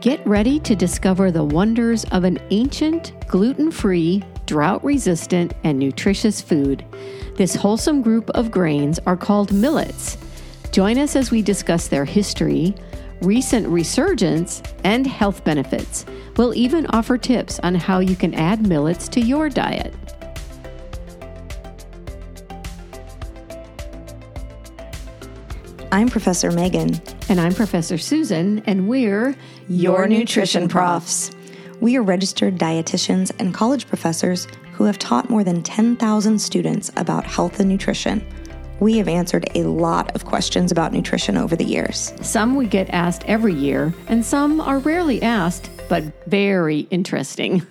Get ready to discover the wonders of an ancient, gluten free, drought resistant, and nutritious food. This wholesome group of grains are called millets. Join us as we discuss their history, recent resurgence, and health benefits. We'll even offer tips on how you can add millets to your diet. I'm Professor Megan. And I'm Professor Susan, and we're your nutrition profs. We are registered dietitians and college professors who have taught more than 10,000 students about health and nutrition. We have answered a lot of questions about nutrition over the years. Some we get asked every year, and some are rarely asked, but very interesting.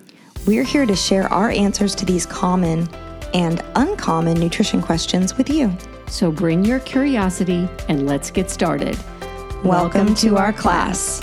We're here to share our answers to these common and uncommon nutrition questions with you. So bring your curiosity and let's get started. Welcome, to our class.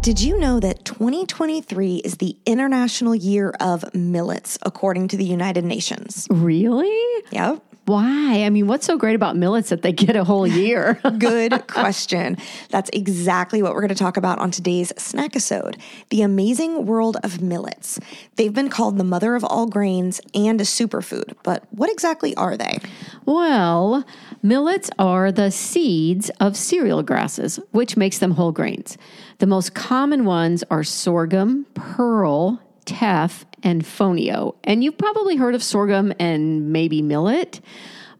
Did you know that 2023 is the International Year of Millets, according to the United Nations? Really? Yep. Why? I mean, what's so great about millets that they get a whole year? Good question. That's exactly what we're going to talk about on today's snack episode the amazing world of millets. They've been called the mother of all grains and a superfood, but what exactly are they? Well, millets are the seeds of cereal grasses, which makes them whole grains. The most common ones are sorghum, pearl, teff, and fonio. And you've probably heard of sorghum and maybe millet,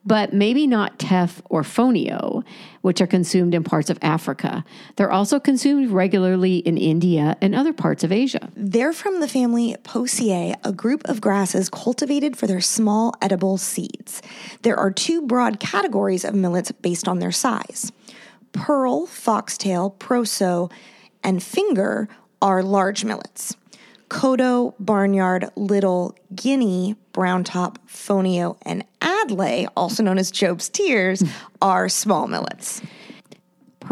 but maybe not teff or fonio, which are consumed in parts of Africa. They're also consumed regularly in India and other parts of Asia. They're from the family Poaceae, a group of grasses cultivated for their small edible seeds. There are two broad categories of millets based on their size. Pearl, foxtail, proso, and finger are large millets. Kodo, Barnyard, Little, Guinea, Brown Top, Fonio, and Adlai, also known as Job's Tears, hmm. are small millets.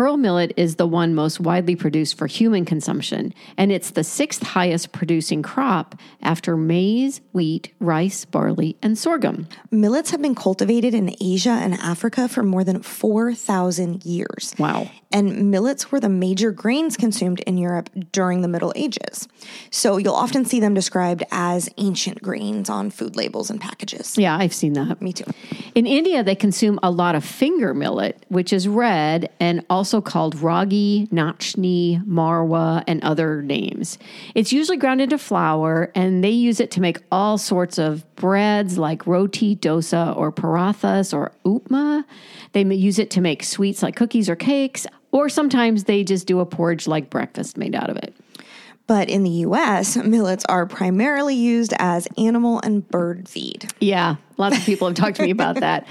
Pearl millet is the one most widely produced for human consumption, and it's the sixth highest producing crop after maize, wheat, rice, barley, and sorghum. Millets have been cultivated in Asia and Africa for more than 4,000 years. Wow. And millets were the major grains consumed in Europe during the Middle Ages. So you'll often see them described as ancient grains on food labels and packages. Yeah, I've seen that. Me too. In India, they consume a lot of finger millet, which is red and also also called ragi, nachni, marwa, and other names. It's usually ground into flour, and they use it to make all sorts of breads like roti, dosa, or parathas, or upma. They use it to make sweets like cookies or cakes, or sometimes they just do a porridge like breakfast made out of it. But in the US, millets are primarily used as animal and bird feed. Yeah, lots of people have talked to me about that.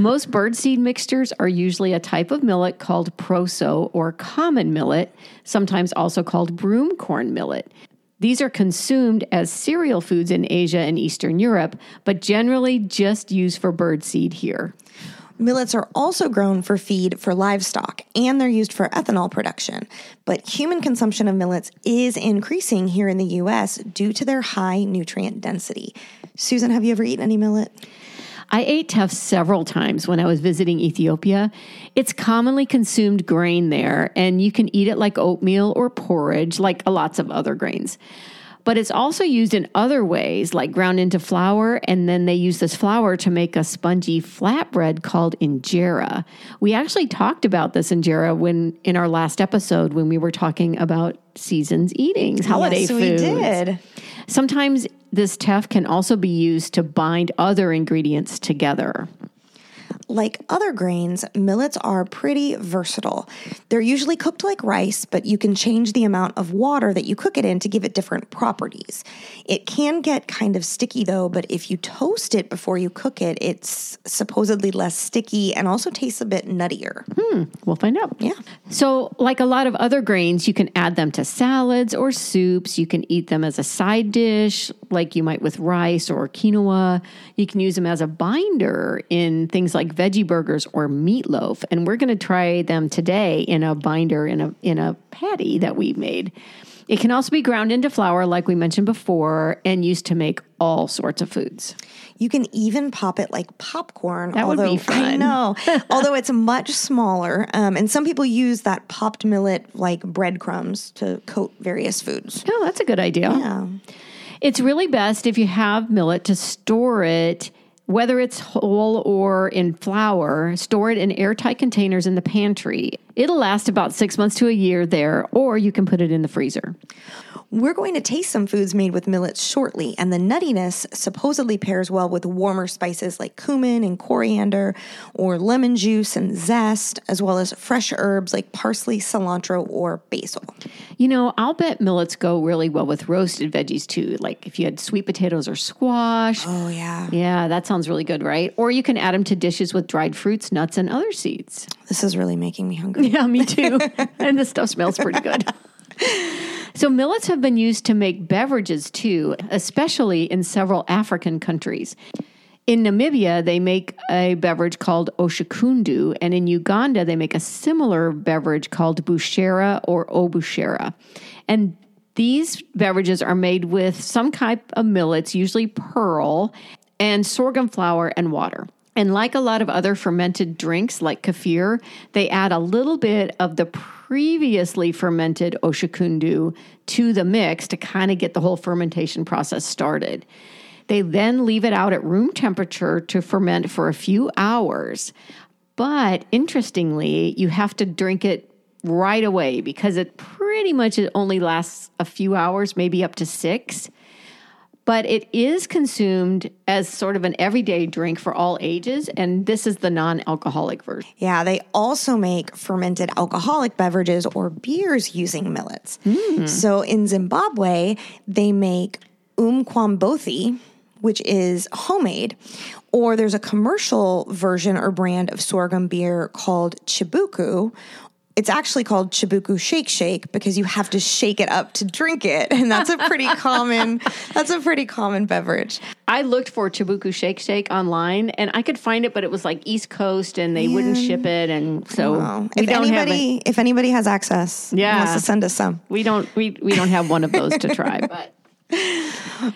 Most bird seed mixtures are usually a type of millet called proso or common millet, sometimes also called broom corn millet. These are consumed as cereal foods in Asia and Eastern Europe, but generally just used for bird seed here. Millets are also grown for feed for livestock and they're used for ethanol production. But human consumption of millets is increasing here in the US due to their high nutrient density. Susan, have you ever eaten any millet? I ate teff several times when I was visiting Ethiopia. It's commonly consumed grain there, and you can eat it like oatmeal or porridge, like lots of other grains but it's also used in other ways, like ground into flour, and then they use this flour to make a spongy flatbread called injera. We actually talked about this injera when in our last episode when we were talking about seasons eatings, holiday yes, foods. we did. Sometimes this teff can also be used to bind other ingredients together. Like other grains, millets are pretty versatile. They're usually cooked like rice, but you can change the amount of water that you cook it in to give it different properties. It can get kind of sticky though, but if you toast it before you cook it, it's supposedly less sticky and also tastes a bit nuttier. Hmm, we'll find out. Yeah. So, like a lot of other grains, you can add them to salads or soups. You can eat them as a side dish, like you might with rice or quinoa. You can use them as a binder in things like veggie burgers or meatloaf, and we're going to try them today in a binder in a in a patty that we made. It can also be ground into flour, like we mentioned before, and used to make all sorts of foods. You can even pop it like popcorn. That would although, be fun. I know. although it's much smaller. Um, and some people use that popped millet like breadcrumbs to coat various foods. Oh, that's a good idea. Yeah. It's really best if you have millet to store it, whether it's whole or in flour, store it in airtight containers in the pantry. It'll last about six months to a year there, or you can put it in the freezer. We're going to taste some foods made with millets shortly, and the nuttiness supposedly pairs well with warmer spices like cumin and coriander, or lemon juice and zest, as well as fresh herbs like parsley, cilantro, or basil. You know, I'll bet millets go really well with roasted veggies too, like if you had sweet potatoes or squash. Oh, yeah. Yeah, that sounds really good, right? Or you can add them to dishes with dried fruits, nuts, and other seeds. This is really making me hungry. Yeah, me too. and this stuff smells pretty good. So, millets have been used to make beverages too, especially in several African countries. In Namibia, they make a beverage called oshikundu, and in Uganda, they make a similar beverage called bushera or obushera. And these beverages are made with some type of millets, usually pearl, and sorghum flour and water. And like a lot of other fermented drinks like kefir, they add a little bit of the previously fermented oshikundu to the mix to kind of get the whole fermentation process started. They then leave it out at room temperature to ferment for a few hours. But interestingly, you have to drink it right away because it pretty much only lasts a few hours, maybe up to six but it is consumed as sort of an everyday drink for all ages, and this is the non alcoholic version. Yeah, they also make fermented alcoholic beverages or beers using millets. Hmm. So in Zimbabwe, they make umqombothi, which is homemade, or there's a commercial version or brand of sorghum beer called Chibuku. It's actually called Chibuku Shake Shake because you have to shake it up to drink it, and that's a pretty common that's a pretty common beverage. I looked for Chibuku Shake Shake online and I could find it, but it was like East Coast and they wouldn't ship it. And so Wow. If don't have it. anybody if anybody has access, Yeah. wants to send us some. We don't we, we don't have one of those to try, but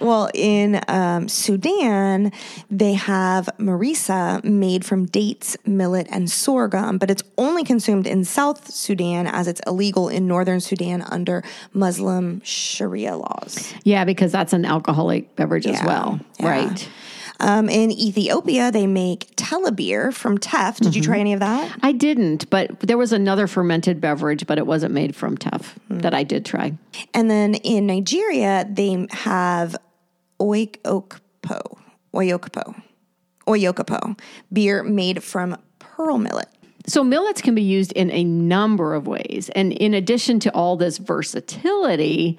Well, in um, Sudan, they have marisa made from dates, millet, and sorghum, but it's only consumed in South Sudan as it's illegal in Northern Sudan under Muslim Sharia laws. yeah, because that's an alcoholic beverage as well. Yeah. Right. Um, in Ethiopia, they make telebir from teff. Did you try any of that? I didn't, but there was another fermented beverage, but it wasn't made from teff that I did try. And then in Nigeria, they have oikokpo, oyokpo, oyokapo, beer made from pearl millet. So millets can be used in a number of ways. And in addition to all this versatility,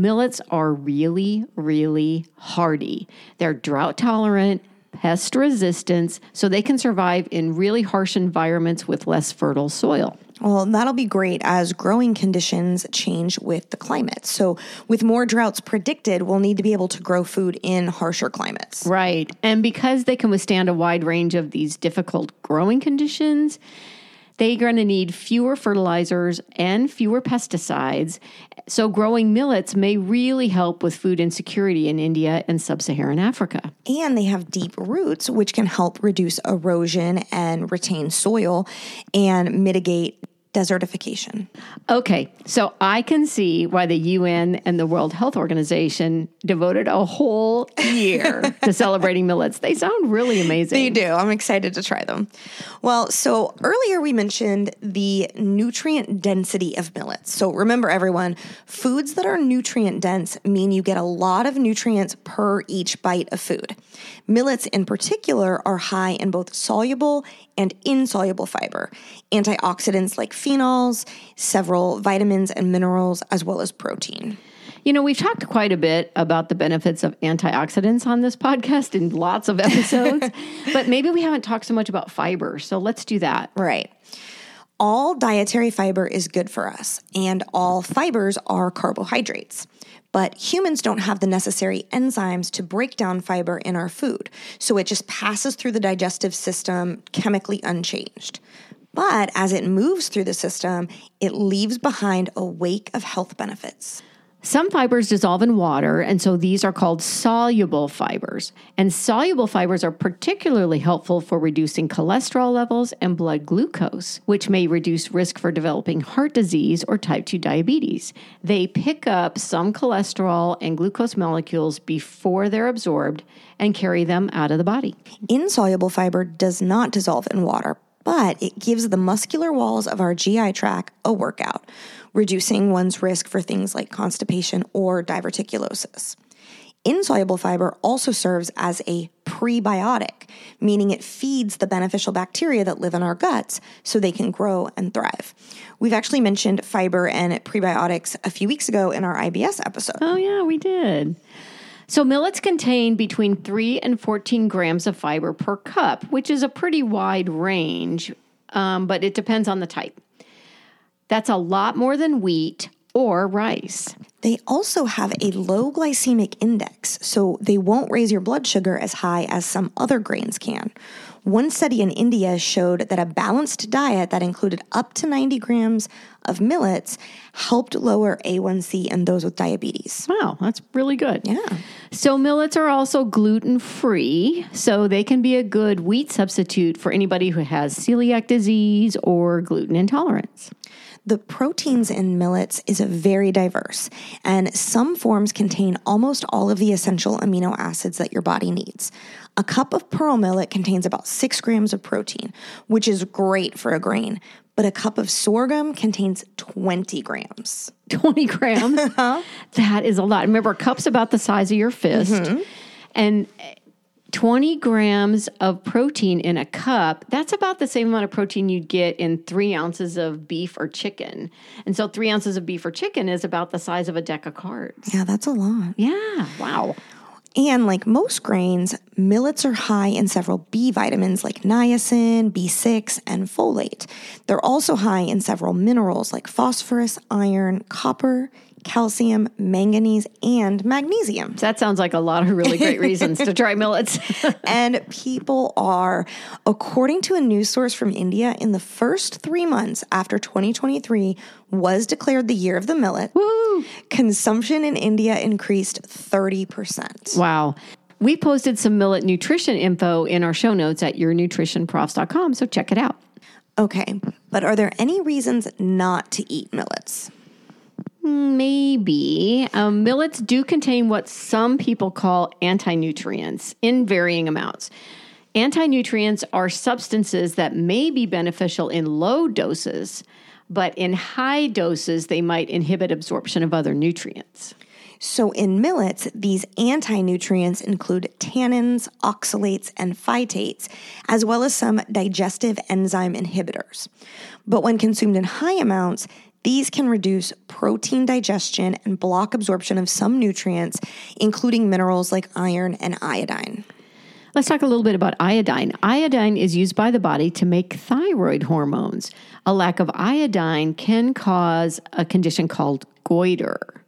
millets are really, really hardy. They're drought tolerant, pest resistant, so they can survive in really harsh environments with less fertile soil. Well, that'll be great as growing conditions change with the climate. So, with more droughts predicted, we'll need to be able to grow food in harsher climates. Right. And because they can withstand a wide range of these difficult growing conditions, they're going to need fewer fertilizers and fewer pesticides. So, growing millets may really help with food insecurity in India and sub Saharan Africa. And they have deep roots, which can help reduce erosion and retain soil and mitigate desertification. Okay, so I can see why the UN and the World Health Organization devoted a whole year to celebrating millets. They sound really amazing. They do. I'm excited to try them. Well, so earlier we mentioned the nutrient density of millets. So remember, everyone, foods that are nutrient dense mean you get a lot of nutrients per each bite of food. Millets, in particular, are high in both soluble and insoluble fiber, antioxidants like phenols, several vitamins and minerals, as well as protein. You know, we've talked quite a bit about the benefits of antioxidants on this podcast in lots of episodes, but maybe we haven't talked so much about fiber. So let's do that. Right. All dietary fiber is good for us, and all fibers are carbohydrates. But humans don't have the necessary enzymes to break down fiber in our food, so it just passes through the digestive system chemically unchanged. But as it moves through the system, it leaves behind a wake of health benefits. Some fibers dissolve in water, and so these are called soluble fibers. And soluble fibers are particularly helpful for reducing cholesterol levels and blood glucose, which may reduce risk for developing heart disease or type 2 diabetes. They pick up some cholesterol and glucose molecules before they're absorbed and carry them out of the body. Insoluble fiber does not dissolve in water, but it gives the muscular walls of our GI tract a workout, reducing one's risk for things like constipation or diverticulosis. Insoluble fiber also serves as a prebiotic, meaning it feeds the beneficial bacteria that live in our guts so they can grow and thrive. We've actually mentioned fiber and prebiotics a few weeks ago in our IBS episode. Oh, yeah, we did. So, millets contain between 3 and 14 grams of fiber per cup, which is a pretty wide range, um, but it depends on the type. That's a lot more than wheat or rice. They also have a low glycemic index, so they won't raise your blood sugar as high as some other grains can. One study in India showed that a balanced diet that included up to 90 grams of millets helped lower A1C in those with diabetes. Wow, that's really good. Yeah. So, millets are also gluten free, so they can be a good wheat substitute for anybody who has celiac disease or gluten intolerance. The proteins in millets is very diverse, and some forms contain almost all of the essential amino acids that your body needs. A cup of pearl millet contains about six grams of protein, which is great for a grain, but a cup of sorghum contains 20 grams. 20 grams? Uh-huh. That is a lot. Remember, a cup's about the size of your fist. Mm-hmm. And 20 grams of protein in a cup, that's about the same amount of protein you'd get in three ounces of beef or chicken. And so, three ounces of beef or chicken is about the size of a deck of cards. Yeah, that's a lot. Yeah, wow. And like most grains, millets are high in several B vitamins like niacin, B6, and folate. They're also high in several minerals like phosphorus, iron, copper, calcium, manganese, and magnesium. That sounds like a lot of really great reasons to try millets. and people are, according to a news source from India, in the first three months after 2023 was declared the year of the millet, Woo! consumption in India increased 30%. Wow. We posted some millet nutrition info in our show notes at yournutritionprofs.com, so check it out. Okay, but are there any reasons not to eat millets? Maybe. Um, millets do contain what some people call anti nutrients in varying amounts. Anti nutrients are substances that may be beneficial in low doses, but in high doses, they might inhibit absorption of other nutrients. So, in millets, these anti nutrients include tannins, oxalates, and phytates, as well as some digestive enzyme inhibitors. But when consumed in high amounts, these can reduce protein digestion and block absorption of some nutrients, including minerals like iron and iodine. Let's talk a little bit about iodine. Iodine is used by the body to make thyroid hormones. A lack of iodine can cause a condition called goiter.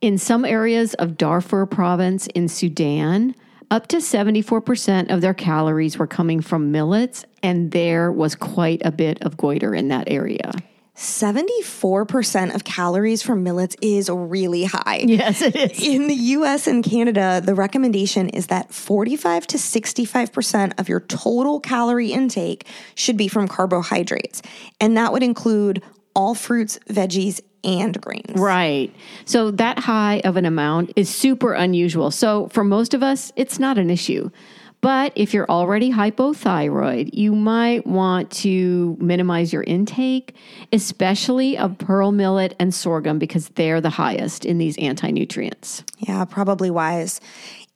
In some areas of Darfur province in Sudan, up to 74% of their calories were coming from millets, and there was quite a bit of goiter in that area. 74% of calories from millets is really high. Yes, it is. In the US and Canada, the recommendation is that 45 to 65% of your total calorie intake should be from carbohydrates. And that would include all fruits, veggies, and grains. Right. So that high of an amount is super unusual. So for most of us, it's not an issue. But if you're already hypothyroid, you might want to minimize your intake, especially of pearl millet and sorghum, because they're the highest in these anti nutrients. Yeah, probably wise.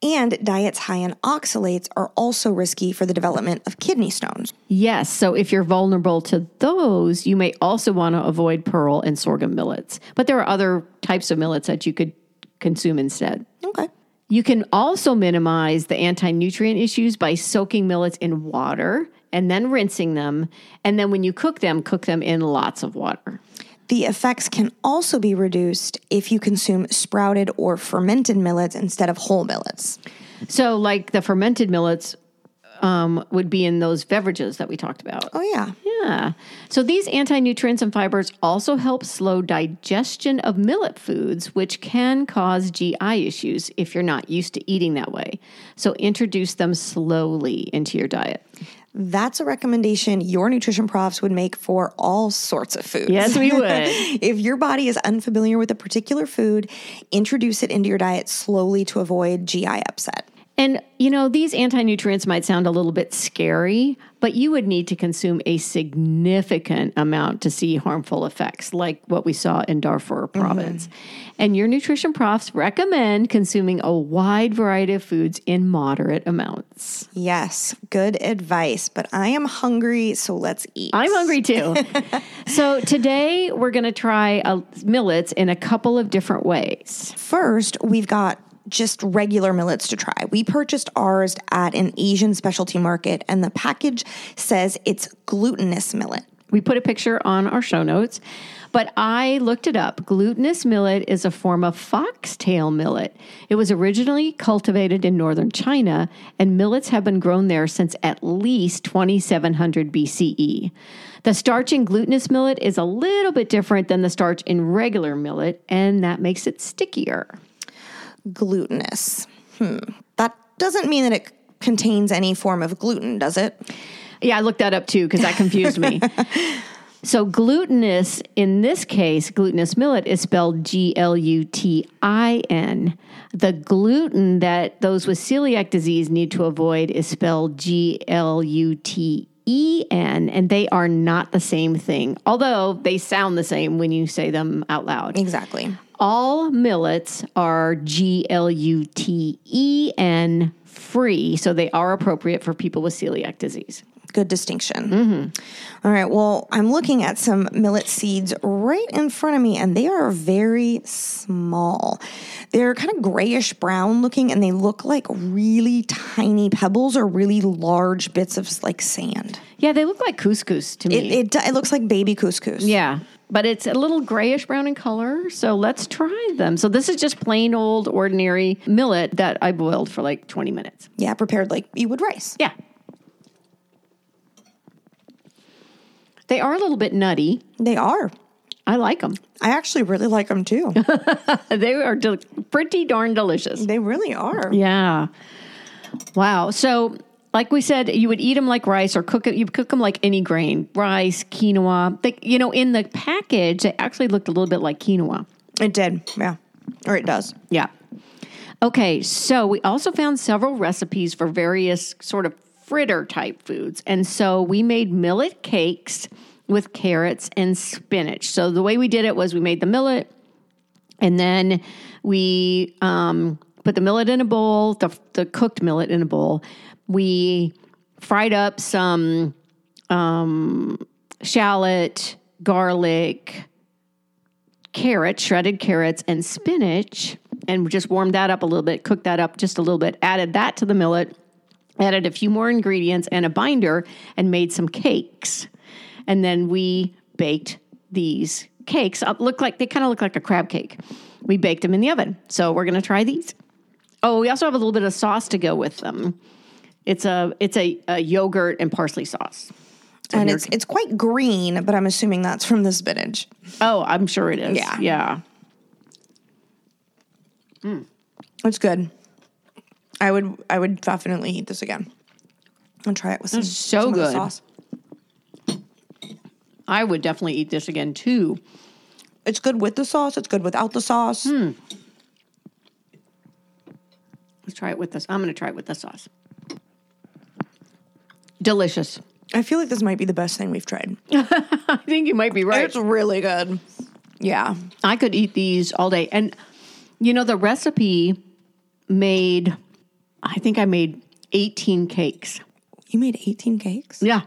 And diets high in oxalates are also risky for the development of kidney stones. Yes, so if you're vulnerable to those, you may also want to avoid pearl and sorghum millets. But there are other types of millets that you could consume instead. You can also minimize the anti nutrient issues by soaking millets in water and then rinsing them. And then when you cook them, cook them in lots of water. The effects can also be reduced if you consume sprouted or fermented millets instead of whole millets. So, like the fermented millets, um, would be in those beverages that we talked about. Oh, yeah. Yeah. So these anti nutrients and fibers also help slow digestion of millet foods, which can cause GI issues if you're not used to eating that way. So introduce them slowly into your diet. That's a recommendation your nutrition profs would make for all sorts of foods. Yes, we would. if your body is unfamiliar with a particular food, introduce it into your diet slowly to avoid GI upset. And, you know, these anti nutrients might sound a little bit scary, but you would need to consume a significant amount to see harmful effects, like what we saw in Darfur province. And your nutrition profs recommend consuming a wide variety of foods in moderate amounts. Yes, good advice. But I am hungry, so let's eat. I'm hungry too. so today we're going to try uh, millets in a couple of different ways. First, we've got just regular millets to try. We purchased ours at an Asian specialty market, and the package says it's glutinous millet. We put a picture on our show notes, but I looked it up. Glutinous millet is a form of foxtail millet. It was originally cultivated in northern China, and millets have been grown there since at least 2700 BCE. The starch in glutinous millet is a little bit different than the starch in regular millet, and that makes it stickier. Glutinous. Hmm. That doesn't mean that it contains any form of gluten, does it? Yeah, I looked that up too because that confused me. So, glutinous, in this case, glutinous millet is spelled G L U T I N. The gluten that those with celiac disease need to avoid is spelled G L U T E N, and they are not the same thing, although they sound the same when you say them out loud. Exactly. All millets are G L U T E N free, so they are appropriate for people with celiac disease. Good distinction. Mm-hmm. All right. Well, I'm looking at some millet seeds right in front of me, and they are very small. They're kind of grayish brown looking, and they look like really tiny pebbles or really large bits of like sand. Yeah, they look like couscous to me. It, it, it looks like baby couscous. Yeah, but it's a little grayish brown in color. So let's try them. So this is just plain old ordinary millet that I boiled for like 20 minutes. Yeah, prepared like you would rice. Yeah. They are a little bit nutty. They are. I like them. I actually really like them too. They are del- pretty darn delicious. they really are. Yeah. Wow. So, like we said, you would eat them like rice or cook it. You cook them like any grain, rice, quinoa. They, you know, in the package, they actually looked a little bit like quinoa. It did. Yeah. Or it does. Yeah. Okay, so we also found several recipes for various sort of fritter type foods. And so we made millet cakes with carrots and spinach. So the way we did it was we made the millet and then we um, put the millet in a bowl, the, the cooked millet in a bowl. We fried up some um, shallot, garlic, carrots, shredded carrots, and spinach, and just warmed that up a little bit, cooked that up just a little bit, added that to the millet, added a few more ingredients and a binder, and made some cakes. And then we baked these cakes up, look like they kind of look like a crab cake. We baked them in the oven. So we're to try these. Oh, we also have a little bit of sauce to go with them. It's a it's a, a yogurt and parsley sauce. and it's it's quite green, but I'm assuming that's from the spinach. Oh, I'm sure it is. Yeah. Yeah. It's good. I would I would definitely eat this again. And try it with some, so some good. sauce. I would definitely eat this again too. It's good with the sauce. It's good without the sauce. Hmm. Let's try it with this. I'm going to try it with the sauce. Delicious. I feel like this might be the best thing we've tried. I think you might be right. It's really good. Yeah. I could eat these all day. And you know, the recipe made, I think I made 18 cakes. You made 18 cakes? Yeah.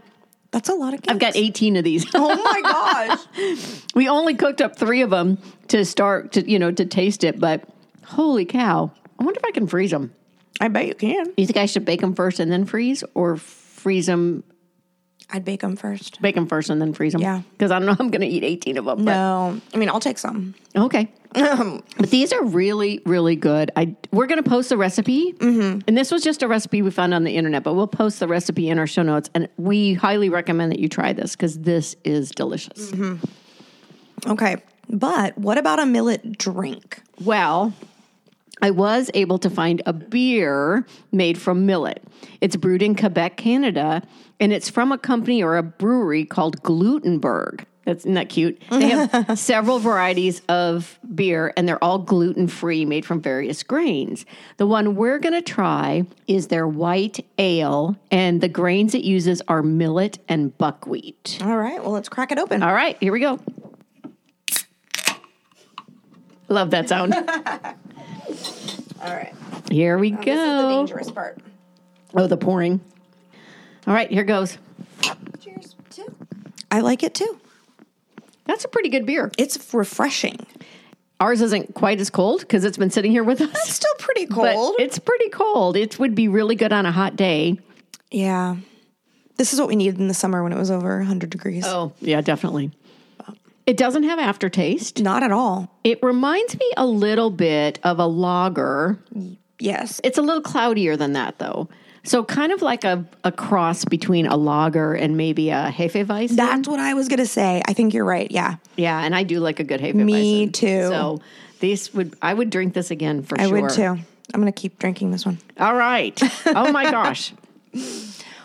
That's a lot of cakes. I've got 18 of these. Oh my gosh. we only cooked up three of them to start to, you know, to taste it, but holy cow. I wonder if I can freeze them. I bet you can. You think I should bake them first and then freeze or freeze them I'd bake them first. Bake them first and then freeze them. Yeah. Because I don't know I'm going to eat 18 of them. No, I mean I'll take some. Okay. but these are really, really good. I We're going to post the recipe. Mm-hmm. And this was just a recipe we found on the internet, but we'll post the recipe in our show notes. And we highly recommend that you try this because this is delicious. Okay, but what about a millet drink? Well, I was able to find a beer made from millet. It's brewed in Quebec, Canada, and it's from a company or a brewery called Glutenberg. That's that cute? They have several varieties of beer, and they're all gluten free, made from various grains. The one we're going to try is their white ale, and the grains it uses are millet and buckwheat. All right, well let's crack it open. All right, here we go. Love that sound. All right, Here we go. this is the go. dangerous part. Oh, the pouring. All right, here goes. Cheers. Too. I like it too. That's a pretty good beer. It's refreshing. Ours isn't quite as cold because it's been sitting here with us. It's still pretty But cold. it's pretty cold. It would be really good on a hot day. yeah, this is what we needed in the summer when it was over 100 degrees. Oh, yeah, definitely. It doesn't have aftertaste. Not at all. It reminds me a little bit of a lager. Yes. It's a little cloudier than that, though. So kind of like a, a cross between a lager and maybe a Hefeweizen. That's what I was gonna say. I think you're right. Yeah, yeah, and I do like a good Hefeweizen. Me too. So these would I would drink this again for I sure. I would too. I'm gonna keep drinking this one. All right. Oh my gosh.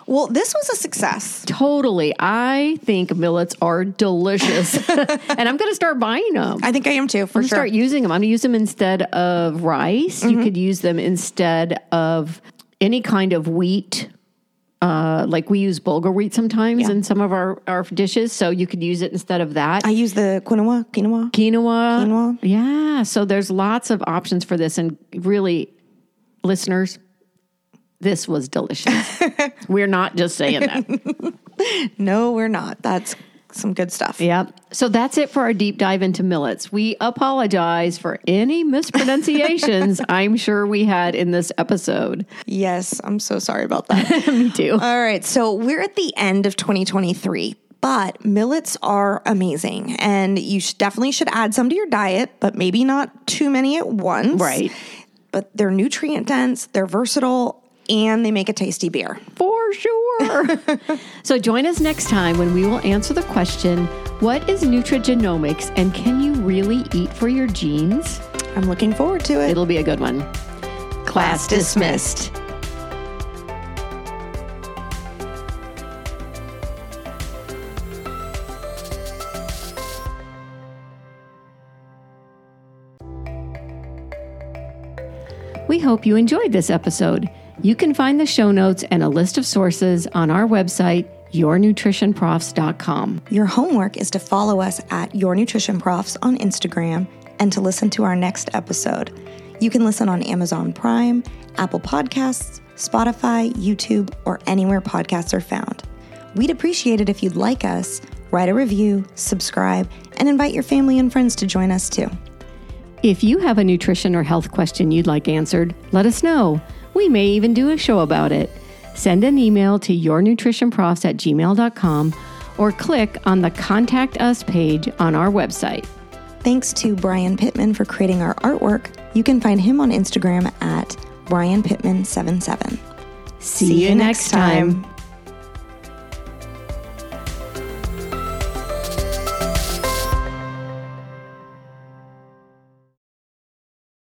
Well, this was a success. Totally. I think millets are delicious. and I'm going to start buying them. I think I am too, for I'm going to sure. start using them. I'm going to use them instead of rice. Mm-hmm. You could use them instead of any kind of wheat. Uh, like we use bulgur wheat sometimes in some of our, our dishes. So you could use it instead of that. I use the quinoa, quinoa. quinoa. Quinoa. Yeah. So there's lots of options for this. And really, listeners, this was delicious. We're not just saying that. No, we're not. That's some good stuff. Yep. So that's it for our deep dive into millets. We apologize for any mispronunciations I'm sure we had in this episode. Yes, I'm so sorry about that. Me too. All right, so we're at the end of 2023. But millets are amazing, and you should, definitely should add some to your diet, but maybe not too many at once. Right. But they're nutrient dense, they're versatile, and they make a tasty beer. For sure. so join us next time when we will answer the question What is nutrigenomics and can you really eat for your genes? I'm looking forward to it. It'll be a good one. Class dismissed. We hope you enjoyed this episode. You can find the show notes and a list of sources on our website, yournutritionprofs.com. Your homework is to follow us at Your Nutrition Profs on Instagram and to listen to our next episode. You can listen on Amazon Prime, Apple Podcasts, Spotify, YouTube, or anywhere podcasts are found. We'd appreciate it if you'd like us, write a review, subscribe, and invite your family and friends to join us too. If you have a nutrition or health question you'd like answered, let us know. We may even do a show about it. Send an email to yournutritionprofs at gmail.com or click on the Contact Us page on our website. Thanks to Brian Pittman for creating our artwork. You can find him on Instagram at Brian Pittman77. See, you next time.